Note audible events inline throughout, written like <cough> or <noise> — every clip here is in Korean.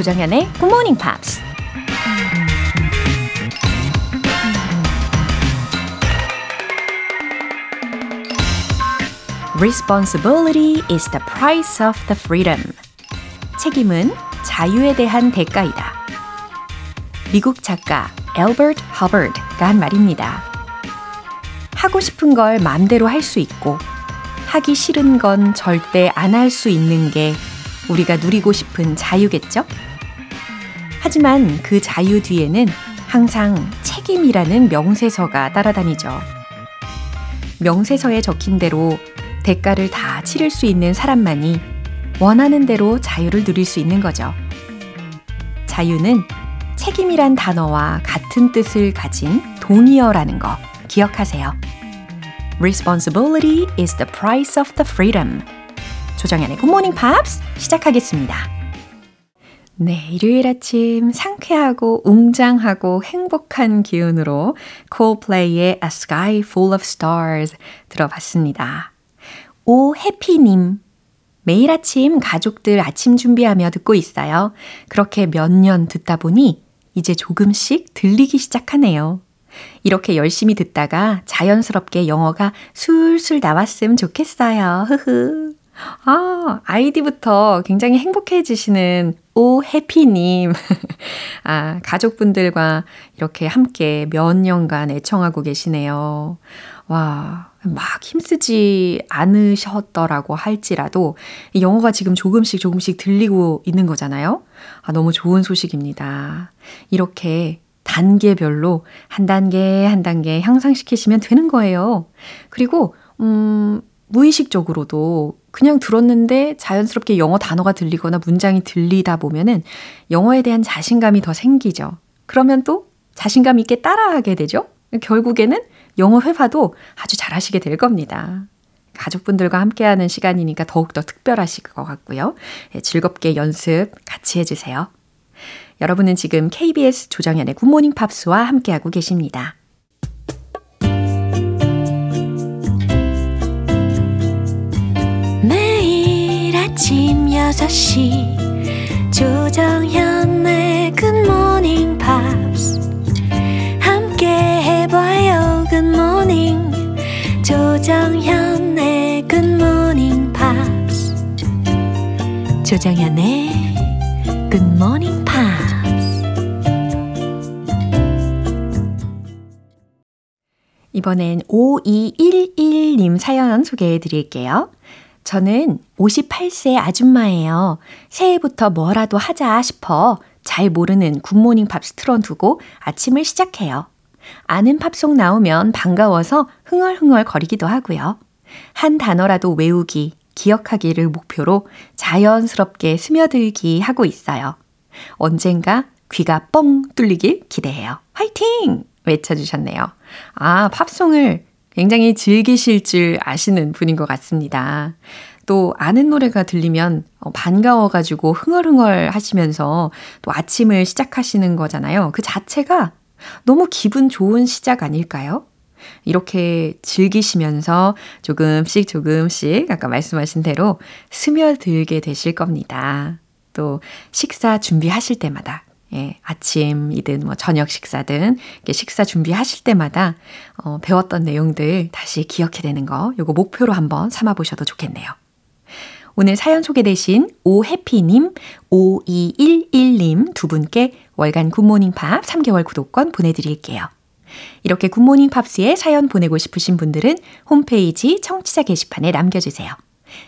조정현의 Good Morning Pops. Responsibility is the price of the freedom. 책임은 자유에 대한 대가이다. 미국 작가 엘버트 허버드가 한 말입니다. 하고 싶은 걸 마음대로 할 수 있고 하기 싫은 건 절대 안 할 수 있는 게 우리가 누리고 싶은 자유겠죠? 하지만 그 자유 뒤에는 항상 책임이라는 명세서가 따라다니죠. 명세서에 적힌 대로 대가를 다 치를 수 있는 사람만이 원하는 대로 자유를 누릴 수 있는 거죠. 자유는 책임이란 단어와 같은 뜻을 가진 동의어라는 거 기억하세요. Responsibility is the price of the freedom. 조정연의 Good Morning Pops 시작하겠습니다. 네, 일요일 아침 상쾌하고 웅장하고 행복한 기운으로 Coldplay의 A Sky Full of Stars 들어봤습니다. 오해피님. 매일 아침 가족들 아침 준비하며 듣고 있어요. 그렇게 몇 년 듣다 보니 이제 조금씩 들리기 시작하네요. 이렇게 열심히 듣다가 자연스럽게 영어가 술술 나왔으면 좋겠어요. 흐흐. 아, 아이디부터 굉장히 행복해지시는 오해피님. <laughs> 아, 가족분들과 이렇게 함께 몇 년간 애청하고 계시네요. 와, 막 힘쓰지 않으셨더라고 할지라도 영어가 지금 조금씩 조금씩 들리고 있는 거잖아요. 아, 너무 좋은 소식입니다. 이렇게 단계별로 한 단계 한 단계 향상시키시면 되는 거예요. 그리고, 음, 무의식적으로도 그냥 들었는데 자연스럽게 영어 단어가 들리거나 문장이 들리다 보면은 영어에 대한 자신감이 더 생기죠. 그러면 또 자신감 있게 따라하게 되죠. 결국에는 영어 회화도 아주 잘하시게 될 겁니다. 가족분들과 함께하는 시간이니까 더욱더 특별하실 것 같고요. 예, 즐겁게 연습 같이 해주세요. 여러분은 지금 KBS 조정현의 굿모닝 팝스와 함께하고 계십니다. 아침 6시 조정현의 굿모닝 팝스 함께 해봐요 굿모닝 조정현의 굿모닝 팝스 조정현의 굿모닝 팝스 이번엔 5211님 사연 소개해 드릴게요. 저는 58세 아줌마예요. 새해부터 뭐라도 하자 싶어 잘 모르는 굿모닝 팝스 틀어두고 아침을 시작해요. 아는 팝송 나오면 반가워서 흥얼흥얼 거리기도 하고요. 한 단어라도 외우기, 기억하기를 목표로 자연스럽게 스며들기 하고 있어요. 언젠가 귀가 뻥 뚫리길 기대해요. 화이팅! 외쳐주셨네요. 아, 팝송을 굉장히 즐기실 줄 아시는 분인 것 같습니다. 또 아는 노래가 들리면 반가워가지고 흥얼흥얼 하시면서 또 아침을 시작하시는 거잖아요. 그 자체가 너무 기분 좋은 시작 아닐까요? 이렇게 즐기시면서 조금씩 조금씩 아까 말씀하신 대로 스며들게 되실 겁니다. 또 식사 준비하실 때마다 예, 아침이든 뭐 저녁 식사든 식사 준비하실 때마다 어, 배웠던 내용들 다시 기억해내는 거 요거 목표로 한번 삼아 보셔도 좋겠네요. 오늘 사연 소개되신 오해피님, 5211님 두 분께 월간 굿모닝 팝 3개월 구독권 보내드릴게요. 이렇게 굿모닝 팝스에 사연 보내고 싶으신 분들은 홈페이지 청취자 게시판에 남겨주세요.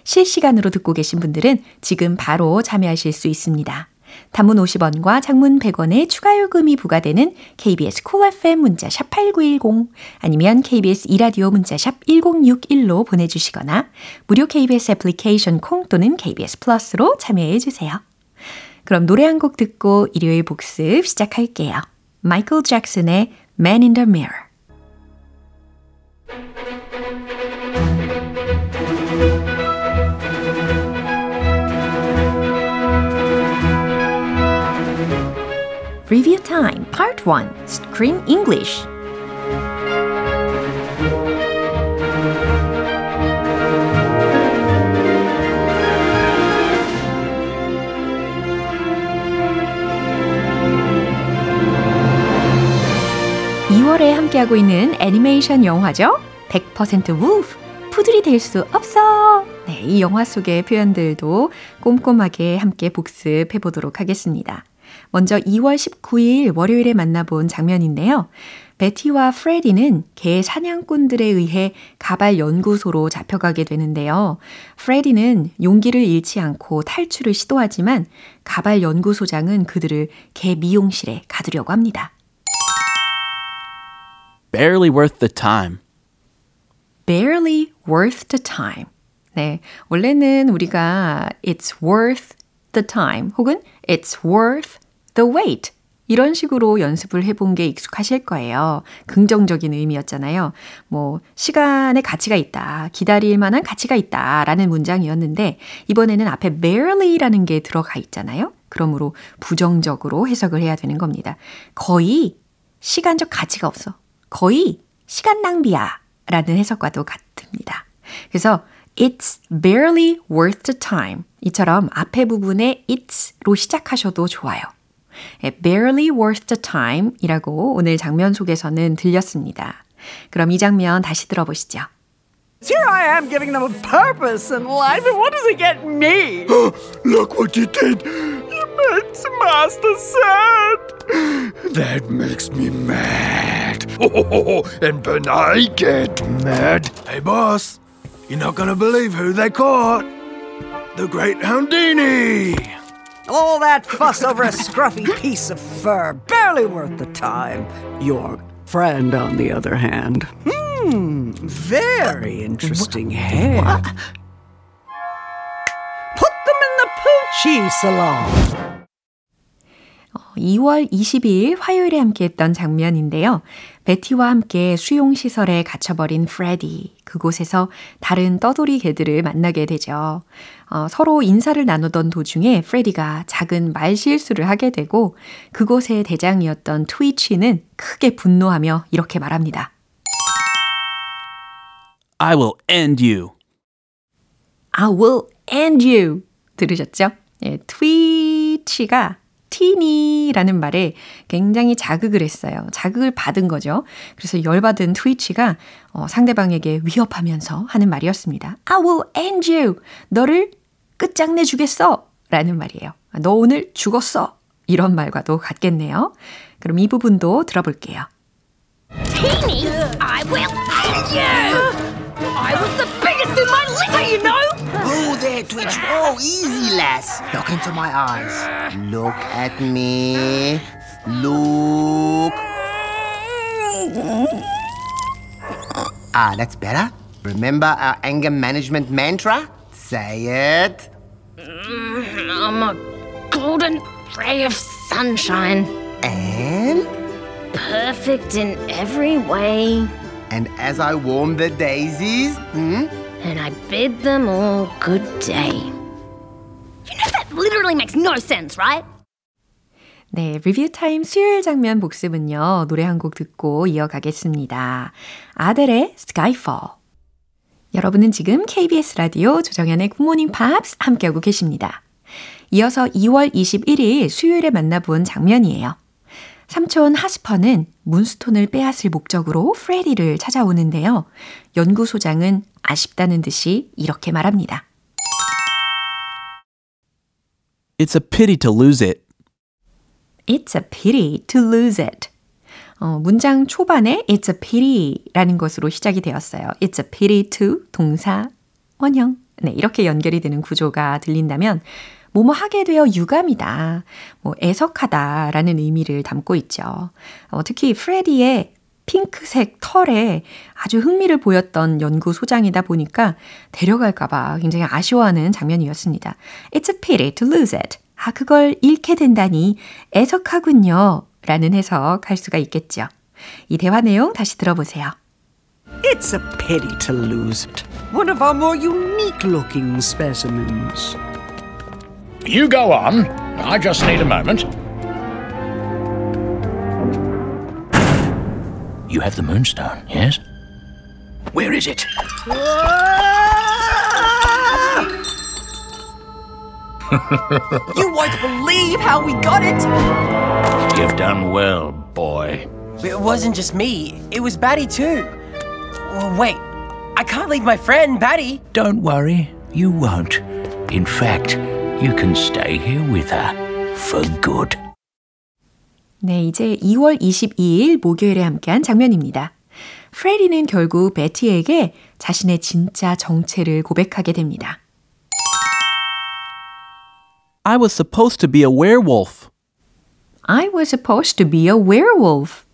실시간으로 듣고 계신 분들은 지금 바로 참여하실 수 있습니다. 단문 50원과 장문 100원의 추가 요금이 부과되는 KBS 콜 cool FM 문자 샵 8910 아니면 KBS 이라디오 문자 샵 1061로 보내 주시거나 무료 KBS 애플리케이션 콩 또는 KBS 플러스로 참여해 주세요. 그럼 노래 한 곡 듣고 일요일 복습 시작할게요. 마이클 잭슨의 Man in the Mirror Review Time Part 1 Screen English 에 함께하고 있는 애니메이션 영화죠. 100% Wolf. 푸들이 될 수 없어. 네, 이 영화 속의 표현들도 꼼꼼하게 함께 복습해 보도록 하겠습니다. 먼저 2월 19일 월요일에 만나본 장면인데요. 베티와 프레디는 개 사냥꾼들에 의해 가발 연구소로 잡혀가게 되는데요. 프레디는 용기를 잃지 않고 탈출을 시도하지만 가발 연구소장은 그들을 개 미용실에 가두려고 합니다. Barely worth the time. barely worth the time. 네. 원래는 우리가 it's worth the time 혹은 it's worth the wait 이런 식으로 연습을 해본 게 익숙하실 거예요. 긍정적인 의미였잖아요. 뭐, 시간의 가치가 있다. 기다릴 만한 가치가 있다. 라는 문장이었는데, 이번에는 앞에 barely라는 게 들어가 있잖아요. 그러므로 부정적으로 해석을 해야 되는 겁니다. 거의 시간적 가치가 없어. 거의 시간 낭비야. 라는 해석과도 같습니다. 그래서 It's barely worth the time. 이처럼 앞에 부분에 it's로 시작하셔도 좋아요. barely worth the time 이라고 오늘 장면 속에서는 들렸습니다. 그럼 이 장면 다시 들어보시죠. Here I am giving them a purpose in life, and what does it get me? <gasps> Look what you did! You made Master sad! That makes me mad. <laughs> and when I get mad. Hey, boss, you're not gonna believe who they caught. The Great Houdini! All that fuss over a scruffy piece of fur, barely worth the time. Your friend, on the other hand. Hmm, very interesting hair. Put them in the Poochie Salon. 2월 22일 화요일에 함께했던 장면인데요. 베티와 함께 수용시설에 갇혀버린 프레디. 그곳에서 다른 떠돌이 개들을 만나게 되죠. 어, 서로 인사를 나누던 도중에 프레디가 작은 말실수를 하게 되고 그곳의 대장이었던 트위치는 크게 분노하며 이렇게 말합니다. I will end you. I will end you. 들으셨죠? 예, 트위치가 티니라는 말에 굉장히 자극을 했어요. 자극을 받은 거죠. 그래서 열받은 트위치가 어, 상대방에게 위협하면서 하는 말이었습니다. I will end you. 너를 끝장내 주겠어. 라는 말이에요. 너 오늘 죽었어. 이런 말과도 같겠네요. 그럼 이 부분도 들어볼게요. Teeny, I will end you! I was the in my litter, you know! Oh, there, Twitch. Oh, easy, lass. Look into my eyes. Look at me. Look. Ah, that's better. Remember our anger management mantra? Say it. I'm a golden ray of sunshine, And perfect in every way, and as I warm the daisies, hmm? And I bid them all good day. You know that literally makes no sense, right? 네, 리뷰 타임 수요일 장면 복습은요. 노래 한 곡 듣고 이어가겠습니다. 아델의 Skyfall. 여러분은 지금 KBS 라디오 조정현의 굿모닝 팝스 함께하고 계십니다. 이어서 2월 21일 수요일에 만나본 장면이에요. 삼촌 하스퍼는 문스톤을 빼앗을 목적으로 프레디를 찾아오는데요. 연구소장은 아쉽다는 듯이 이렇게 말합니다. It's a pity to lose it. It's a pity to lose it. 어, 문장 초반에 It's a pity라는 것으로 시작이 되었어요. It's a pity to 동사 원형. 네, 이렇게 연결이 되는 구조가 들린다면 뭐뭐 하게 되어 유감이다, 뭐 애석하다라는 의미를 담고 있죠. 어, 특히 프레디의 핑크색 털에 아주 흥미를 보였던 연구 소장이다 보니까 데려갈까봐 굉장히 아쉬워하는 장면이었습니다. It's a pity to lose it. 아, 그걸 잃게 된다니 애석하군요. 라는 해석 할 수가 있겠죠. 이 대화 내용 다시 들어보세요. It's a pity to lose it. One of our more unique looking specimens. You go on. I just need a moment. You have the moonstone, yes? Where is it? you won't believe how we got it! You've done well, boy. It wasn't just me, it was Batty too. Well, wait, I can't leave my friend, Batty. Don't worry, you won't. In fact, you can stay here with her for good. 네, 이제 2월 22일 목요일에 함께한 장면입니다. 프레디는 결국 베티에게 자신의 진짜 정체를 고백하게 됩니다. I was supposed to be a werewolf. I was supposed to be a werewolf.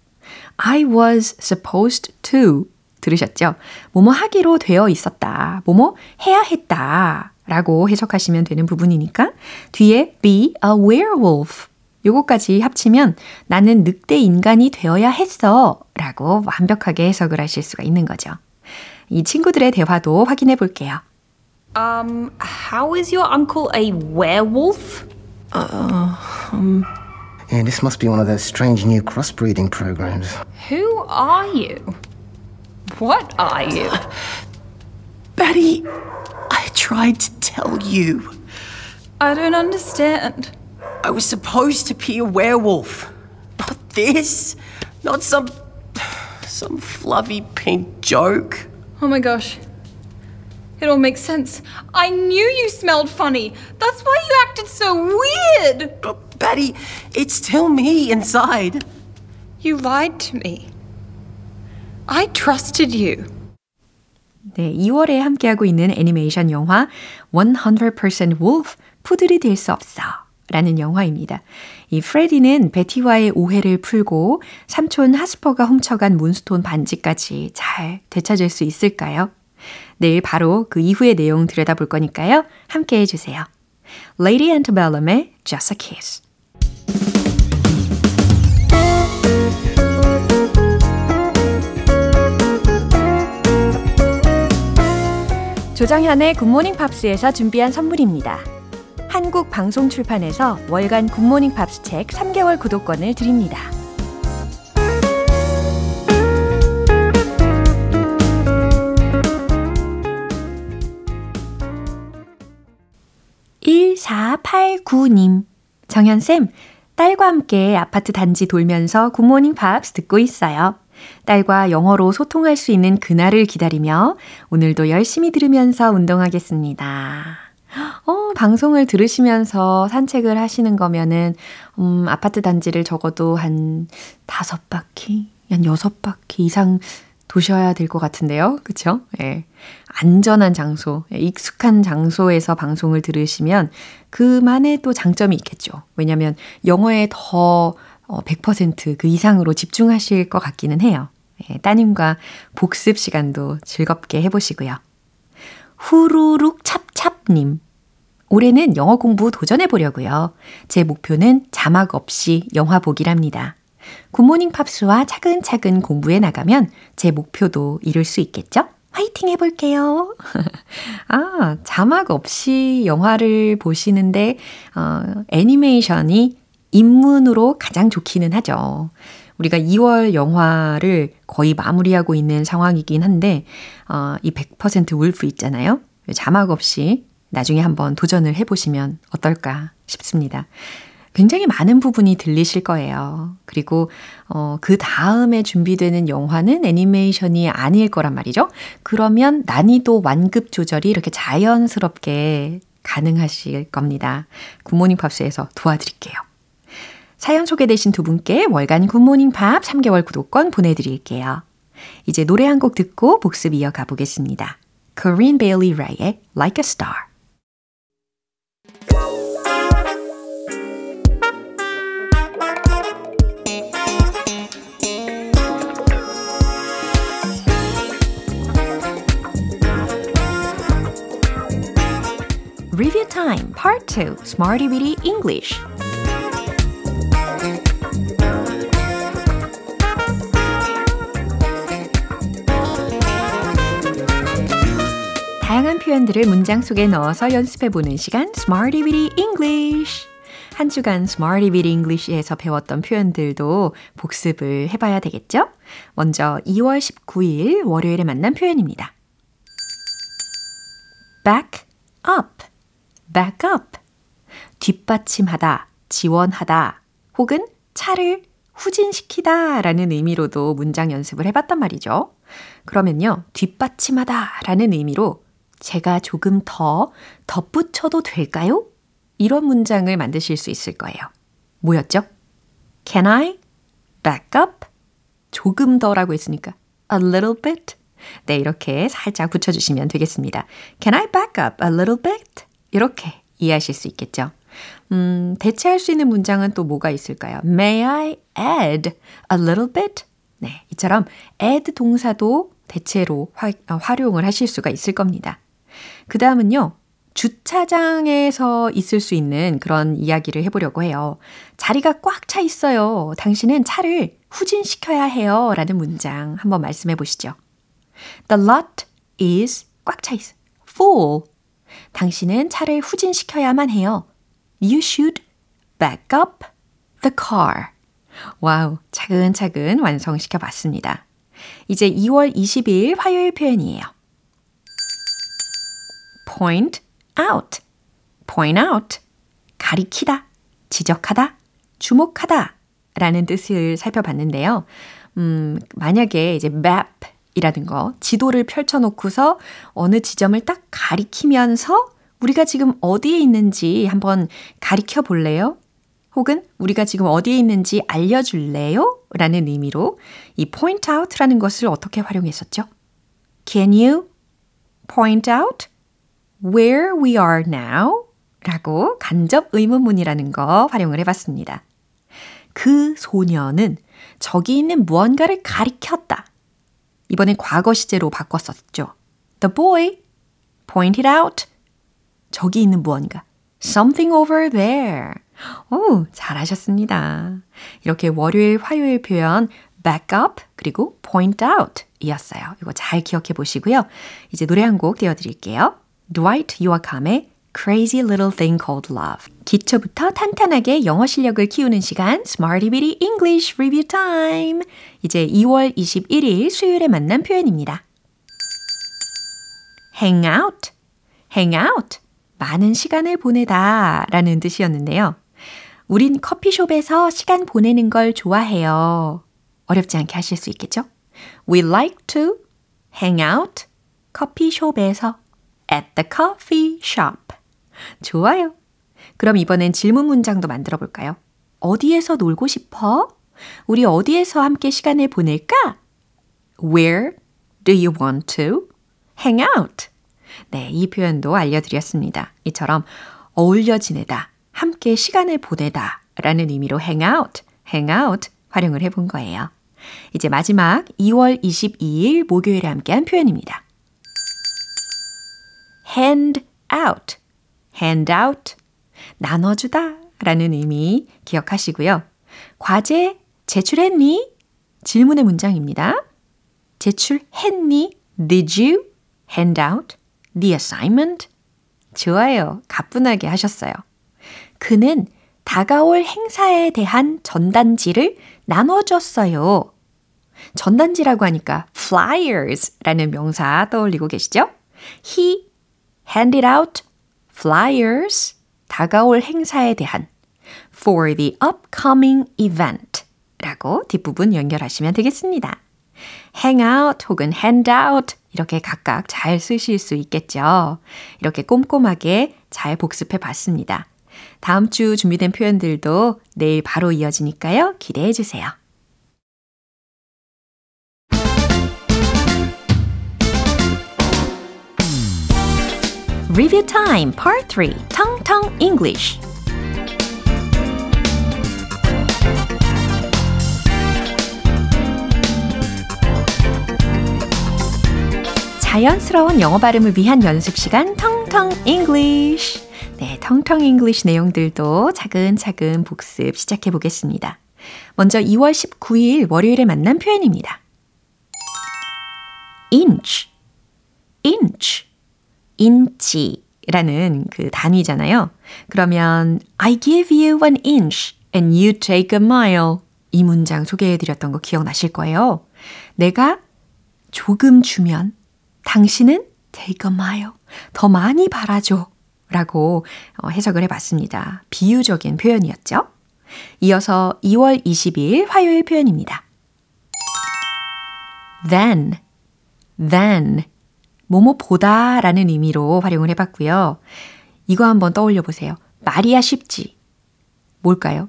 I was supposed to. 들으셨죠? 뭐뭐 하기로 되어 있었다. 뭐뭐 해야 했다. 라고 해석하시면 되는 부분이니까 뒤에 be a werewolf. 요거까지 합치면 나는 늑대 인간이 되어야 했어. 라고 완벽하게 해석을 하실 수가 있는 거죠. 이 친구들의 대화도 확인해 볼게요. Um, how is your uncle a werewolf? Yeah, this must be one of those strange new crossbreeding programs. Who are you? What are you? Batty, I tried to tell you. I don't understand. I was supposed to be a werewolf. But this? Not some. some fluffy pink joke. Oh my gosh. It all makes sense. I knew you smelled funny. That's why you acted so weird. But Batty, it's still me inside. You lied to me. I trusted you. 네, 2월에 함께하고 있는 애니메이션 영화 100% Wolf, 푸들이 될 수 없어 라는 영화입니다. 이 프레디는 베티와의 오해를 풀고 삼촌 하스퍼가 훔쳐간 문스톤 반지까지 잘 되찾을 수 있을까요? 내일 바로 그 이후의 내용 들여다볼 거니까요. 함께 해주세요. Lady Antebellum의 Just a Kiss 조정현의 굿모닝 팝스에서 준비한 선물입니다. 한국 방송 출판에서 월간 굿모닝 팝스 책 3개월 구독권을 드립니다. (1489님) 정현쌤 딸과 함께 아파트 단지 돌면서 굿모닝 팝스 듣고 있어요. 딸과 영어로 소통할 수 있는 그날을 기다리며 오늘도 열심히 들으면서 운동하겠습니다. 어, 방송을 들으시면서 산책을 하시는 거면은, 음, 아파트 단지를 적어도 한 다섯 바퀴, 한 여섯 바퀴 이상 도셔야 될 것 같은데요. 그쵸? 예. 안전한 장소, 예, 익숙한 장소에서 방송을 들으시면 그만의 또 장점이 있겠죠. 왜냐면 영어에 더 100%그 이상으로 집중하실 것 같기는 해요. 예, 따님과 복습 시간도 즐겁게 해보시고요. 후루룩 찹찹님. 올해는 영어 공부 도전해 보려고요. 제 목표는 자막 없이 영화 보기랍니다. 굿모닝 팝스와 차근차근 공부해 나가면 제 목표도 이룰 수 있겠죠? 화이팅 해볼게요. <laughs> 아, 자막 없이 영화를 보시는데, 어, 애니메이션이 입문으로 가장 좋기는 하죠. 우리가 2월 영화를 거의 마무리하고 있는 상황이긴 한데, 어, 이 100% 울프 있잖아요. 자막 없이 나중에 한번 도전을 해보시면 어떨까 싶습니다. 굉장히 많은 부분이 들리실 거예요. 그리고 어, 그 다음에 준비되는 영화는 애니메이션이 아닐 거란 말이죠. 그러면 난이도 완급 조절이 이렇게 자연스럽게 가능하실 겁니다. 굿모닝 팝스에서 도와드릴게요. 사연 소개되신 두 분께 월간 굿모닝 팝 3개월 구독권 보내드릴게요. 이제 노래 한 곡 듣고 복습 이어가 보겠습니다. Corinne Bailey Rae의 Like a Star. Review Time Part 2 Smarty Weedy English 표현들을 문장 속에 넣어서 연습해 보는 시간 Smarty Weedy English 한 주간 Smarty Weedy English에서 배웠던 표현들도 복습을 해봐야 되겠죠? 먼저 2월 19일 월요일에 만난 표현입니다. back up, back up. 뒷받침하다, 지원하다, 혹은 차를 후진시키다 라는 의미로도 문장 연습을 해봤단 말이죠. 그러면요, 뒷받침하다 라는 의미로 제가 조금 더 덧붙여도 될까요? 이런 문장을 만드실 수 있을 거예요. 뭐였죠? Can I back up? 조금 더라고 했으니까 a little bit. 네, 이렇게 살짝 붙여주시면 되겠습니다. Can I back up a little bit? 이렇게 이해하실 수 있겠죠. 음, 대체할 수 있는 문장은 또 뭐가 있을까요? May I add a little bit? 네, 이처럼 add 동사도 대체로 화, 어, 활용을 하실 수가 있을 겁니다. 그 다음은요, 주차장에서 있을 수 있는 그런 이야기를 해보려고 해요. 자리가 꽉 차 있어요. 당신은 차를 후진시켜야 해요. 라는 문장 한번 말씀해 보시죠. The lot is 꽉 차 있어. full. 당신은 차를 후진시켜야만 해요. You should back up the car. 와우, 차근차근 완성시켜 봤습니다. 이제 2월 20일 화요일 표현이에요. Point out, point out, 가리키다, 지적하다, 주목하다 라는 뜻을 살펴봤는데요. 음, 만약에 이제 map 이라는 거, 지도를 펼쳐놓고서 어느 지점을 딱 가리키면서 우리가 지금 어디에 있는지 한번 가리켜 볼래요? 혹은 우리가 지금 어디에 있는지 알려줄래요? 라는 의미로 이 point out라는 것을 어떻게 활용했었죠? Can you point out where we are now? 라고 간접 의문문이라는 거 활용을 해봤습니다. 그 소녀는 저기 있는 무언가를 가리켰다. 이번엔 과거 시제로 바꿨었죠. The boy pointed out. 저기 있는 무언가. Something over there. 오, 잘하셨습니다. 이렇게 월요일, 화요일 표현 back up 그리고 point out 이었어요. 이거 잘 기억해 보시고요. 이제 노래 한 곡 띄워드릴게요. Dwight Yoakam의 Crazy Little Thing Called Love. 기초부터 탄탄하게 영어 실력을 키우는 시간 Smarty Bitty English Review Time. 이제 2월 21일 수요일에 만난 표현입니다. hang out, hang out. 많은 시간을 보내다 라는 뜻이었는데요. 우린 커피숍에서 시간 보내는 걸 좋아해요. 어렵지 않게 하실 수 있겠죠? We like to hang out 커피숍에서 at the coffee shop. 좋아요. 그럼 이번엔 질문 문장도 만들어 볼까요? 어디에서 놀고 싶어? 우리 어디에서 함께 시간을 보낼까? Where do you want to hang out? 네, 이 표현도 알려드렸습니다. 이처럼 어울려 지내다, 함께 시간을 보내다 라는 의미로 hang out, hang out 활용을 해본 거예요. 이제 마지막 2월 22일 목요일에 함께한 표현입니다. Hand out, hand out, 나눠주다 라는 의미 기억하시고요. 과제 제출했니? 질문의 문장입니다. 제출했니? Did you hand out the assignment? 좋아요. 가뿐하게 하셨어요. 그는 다가올 행사에 대한 전단지를 나눠줬어요. 전단지라고 하니까 flyers라는 명사 떠올리고 계시죠? He handed out flyers 다가올 행사에 대한 for the upcoming event 라고 뒷부분 연결하시면 되겠습니다. hang out 혹은 hand out 이렇게 각각 잘 쓰실 수 있겠죠. 이렇게 꼼꼼하게 잘 복습해 봤습니다. 다음 주 준비된 표현들도 내일 바로 이어지니까요. 기대해 주세요. Review Time Part 3 Tong Tong English 자연스러운 영어 발음을 위한 연습 시간 텅텅 English. 네, 텅텅 English 내용들도 차근차근 복습 시작해 보겠습니다. 먼저 2월 19일 월요일에 만난 표현입니다. inch, inch, 인치라는 그 단위잖아요. 그러면 I give you an inch and you take a mile. 이 문장 소개해 드렸던 거 기억나실 거예요. 내가 조금 주면 당신은 take a mile. 더 많이 바라줘. 라고 해석을 해봤습니다. 비유적인 표현이었죠. 이어서 2월 20일 화요일 표현입니다. then, then, 뭐뭐보다 라는 의미로 활용을 해봤고요. 이거 한번 떠올려 보세요. 말이야 쉽지. 뭘까요?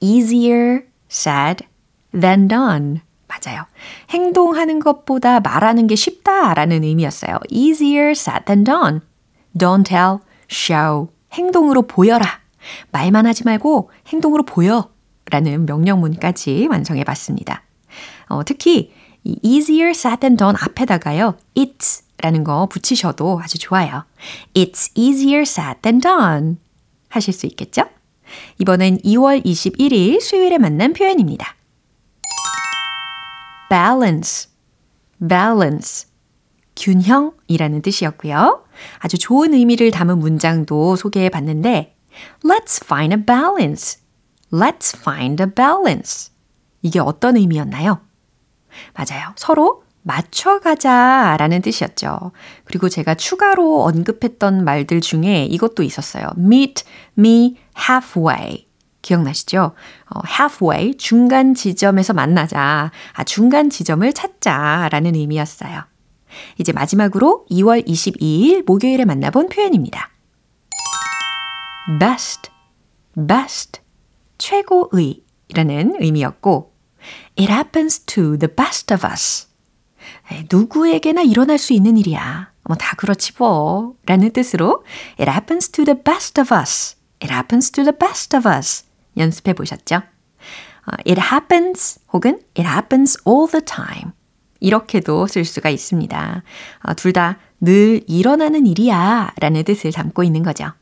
easier said than done. 맞아요. 행동하는 것보다 말하는 게 쉽다라는 의미였어요. easier said than done. don't tell, show. 행동으로 보여라. 말만 하지 말고 행동으로 보여. 라는 명령문까지 완성해 봤습니다. 어, 특히 이 easier said than done 앞에다가요. it's 라는 거 붙이셔도 아주 좋아요. It's easier said than done. 하실 수 있겠죠? 이번엔 2월 21일 수요일에 만난 표현입니다. balance, balance. 균형이라는 뜻이었고요. 아주 좋은 의미를 담은 문장도 소개해 봤는데, Let's find a balance. Let's find a balance. 이게 어떤 의미였나요? 맞아요. 서로 맞춰가자 라는 뜻이었죠. 그리고 제가 추가로 언급했던 말들 중에 이것도 있었어요. meet me halfway. 기억나시죠? 어, halfway, 중간 지점에서 만나자. 아, 중간 지점을 찾자 라는 의미였어요. 이제 마지막으로 2월 22일 목요일에 만나본 표현입니다. best, best, 최고의 라는 의미였고, it happens to the best of us. 누구에게나 일어날 수 있는 일이야. 뭐 다 그렇지 뭐. 라는 뜻으로 It happens to the best of us. It happens to the best of us. 연습해 보셨죠? It happens 혹은 It happens all the time. 이렇게도 쓸 수가 있습니다. 둘 다 늘 일어나는 일이야 라는 뜻을 담고 있는 거죠.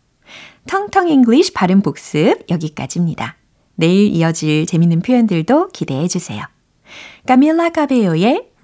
텅텅 English 발음 복습 여기까지입니다. 내일 이어질 재밌는 표현들도 기대해 주세요. 까밀라 카베요의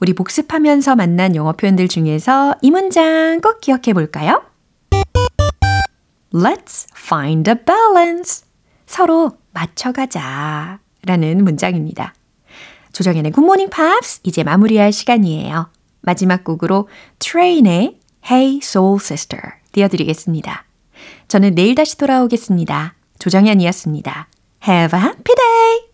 우리 복습하면서 만난 영어 표현들 중에서 이 문장 꼭 기억해 볼까요? Let's find a balance. 서로 맞춰가자. 라는 문장입니다. 조정현의 굿모닝 팝스 이제 마무리할 시간이에요. 마지막 곡으로 트레인의 Hey Soul Sister 띄워드리겠습니다. 저는 내일 다시 돌아오겠습니다. 조정현이었습니다. Have a happy day!